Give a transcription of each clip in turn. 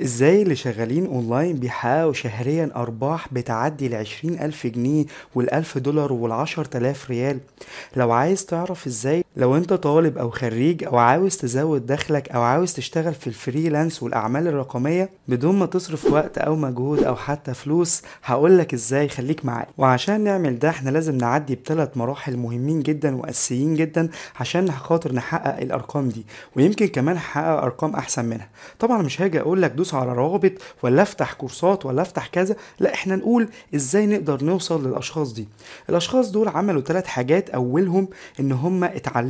إزاي اللي شغالين أونلاين بيحققوا شهريا أرباح بتعدي العشرين ألف جنيه والالف دولار والعشر تلاف ريال؟ لو عايز تعرف إزاي لو انت طالب أو خريج أو عاوز تزود دخلك أو عاوز تشتغل في ال freelance والاعمال الرقمية بدون ما تصرف وقت أو مجهود أو حتى فلوس هقولك إزاي خليك معايا. وعشان نعمل ده إحنا لازم نعدي بثلاث مراحل مهمين جدا وأساسيين جدا عشان خاطر نحقق الأرقام دي. ويمكن كمان نحقق أرقام أحسن منها. طبعا مش هاجي أقولك دوس على روابط ولا افتح كورسات ولا افتح كذا. لا إحنا نقول إزاي نقدر نوصل للأشخاص دي. الأشخاص دول عملوا ثلاث حاجات أولهم إن هم اتعلموا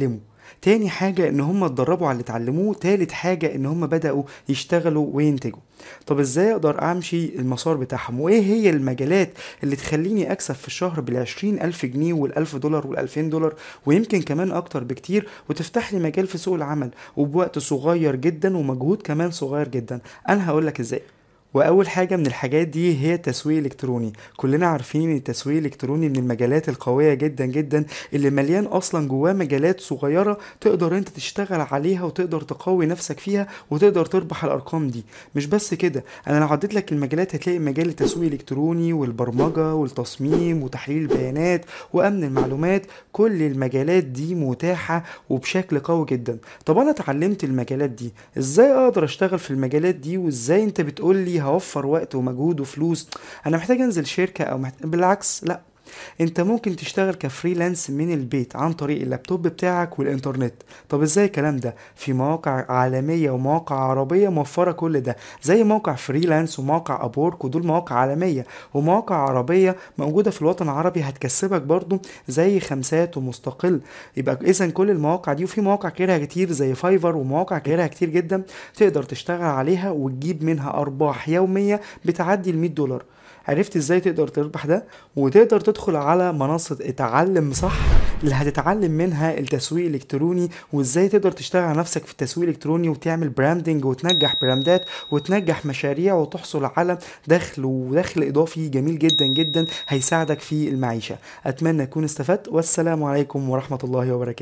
تاني حاجة إن هم اتدربوا على اللي اتعلموه تالت حاجة إن هم بدأوا يشتغلوا وينتجوا. طب إزاي أقدر أمشي المسار بتاعهم؟ وإيه هي المجالات اللي تخليني أكسب في الشهر بالعشرين ألف جنيه والألف دولار والألفين دولار؟ ويمكن كمان أكتر بكتير وتفتح لي مجال في سوق العمل وبوقت صغير جدا ومجهود كمان صغير جدا. أنا هقولك إزاي. وأول حاجة من الحاجات دي هي التسويق الالكتروني كلنا عارفين إن التسويق الإلكتروني من المجالات القوية جدا جدا اللي مليان أصلا جواه مجالات صغيرة تقدر أنت تشتغل عليها وتقدر تقوي نفسك فيها وتقدر تربح الأرقام دي. مش بس كده أنا لو عديت لك المجالات هتلاقي مجال التسويق الإلكتروني والبرمجة والتصميم وتحليل البيانات وأمن المعلومات. كل المجالات دي متاحة وبشكل قوي جدا. طب أنا اتعلمت المجالات دي إزاي أقدر أشتغل في المجالات دي؟ وإزاي أنت بتقول لي هوفر وقت ومجهود وفلوس. أنا محتاج أنزل شركة أو محتاج بالعكس لأ. انت ممكن تشتغل ك freelance من البيت عن طريق اللابتوب بتاعك والانترنت. طب إزاي الكلام ده؟ في مواقع عالمية ومواقع عربية موفرة كل ده زي موقع Freelance وموقع Upwork ودول مواقع عالمية. ومواقع عربية موجودة في الوطن العربي هتكسبك برضو زي خمسات ومستقل. يبقى اذا كل المواقع دي وفي مواقع غيرها كتير زي Fiverr ومواقع غيرها كتير جدا تقدر تشتغل عليها وتجيب منها أرباح يومية بتعدي ال 100 دولار. عرفت إزاي تقدر تربح ده؟ وتقدر تدخل على منصة اتعلم صح اللي هتتعلم منها التسويق الإلكتروني وإزاي تقدر تشتغل على نفسك في التسويق الإلكتروني وتعمل branding وتنجح براندات وتنجح مشاريع وتحصل على دخل ودخل إضافي جميل جدا جدا هيساعدك في المعيشة. أتمنى تكون استفدت والسلام عليكم ورحمة الله وبركاته.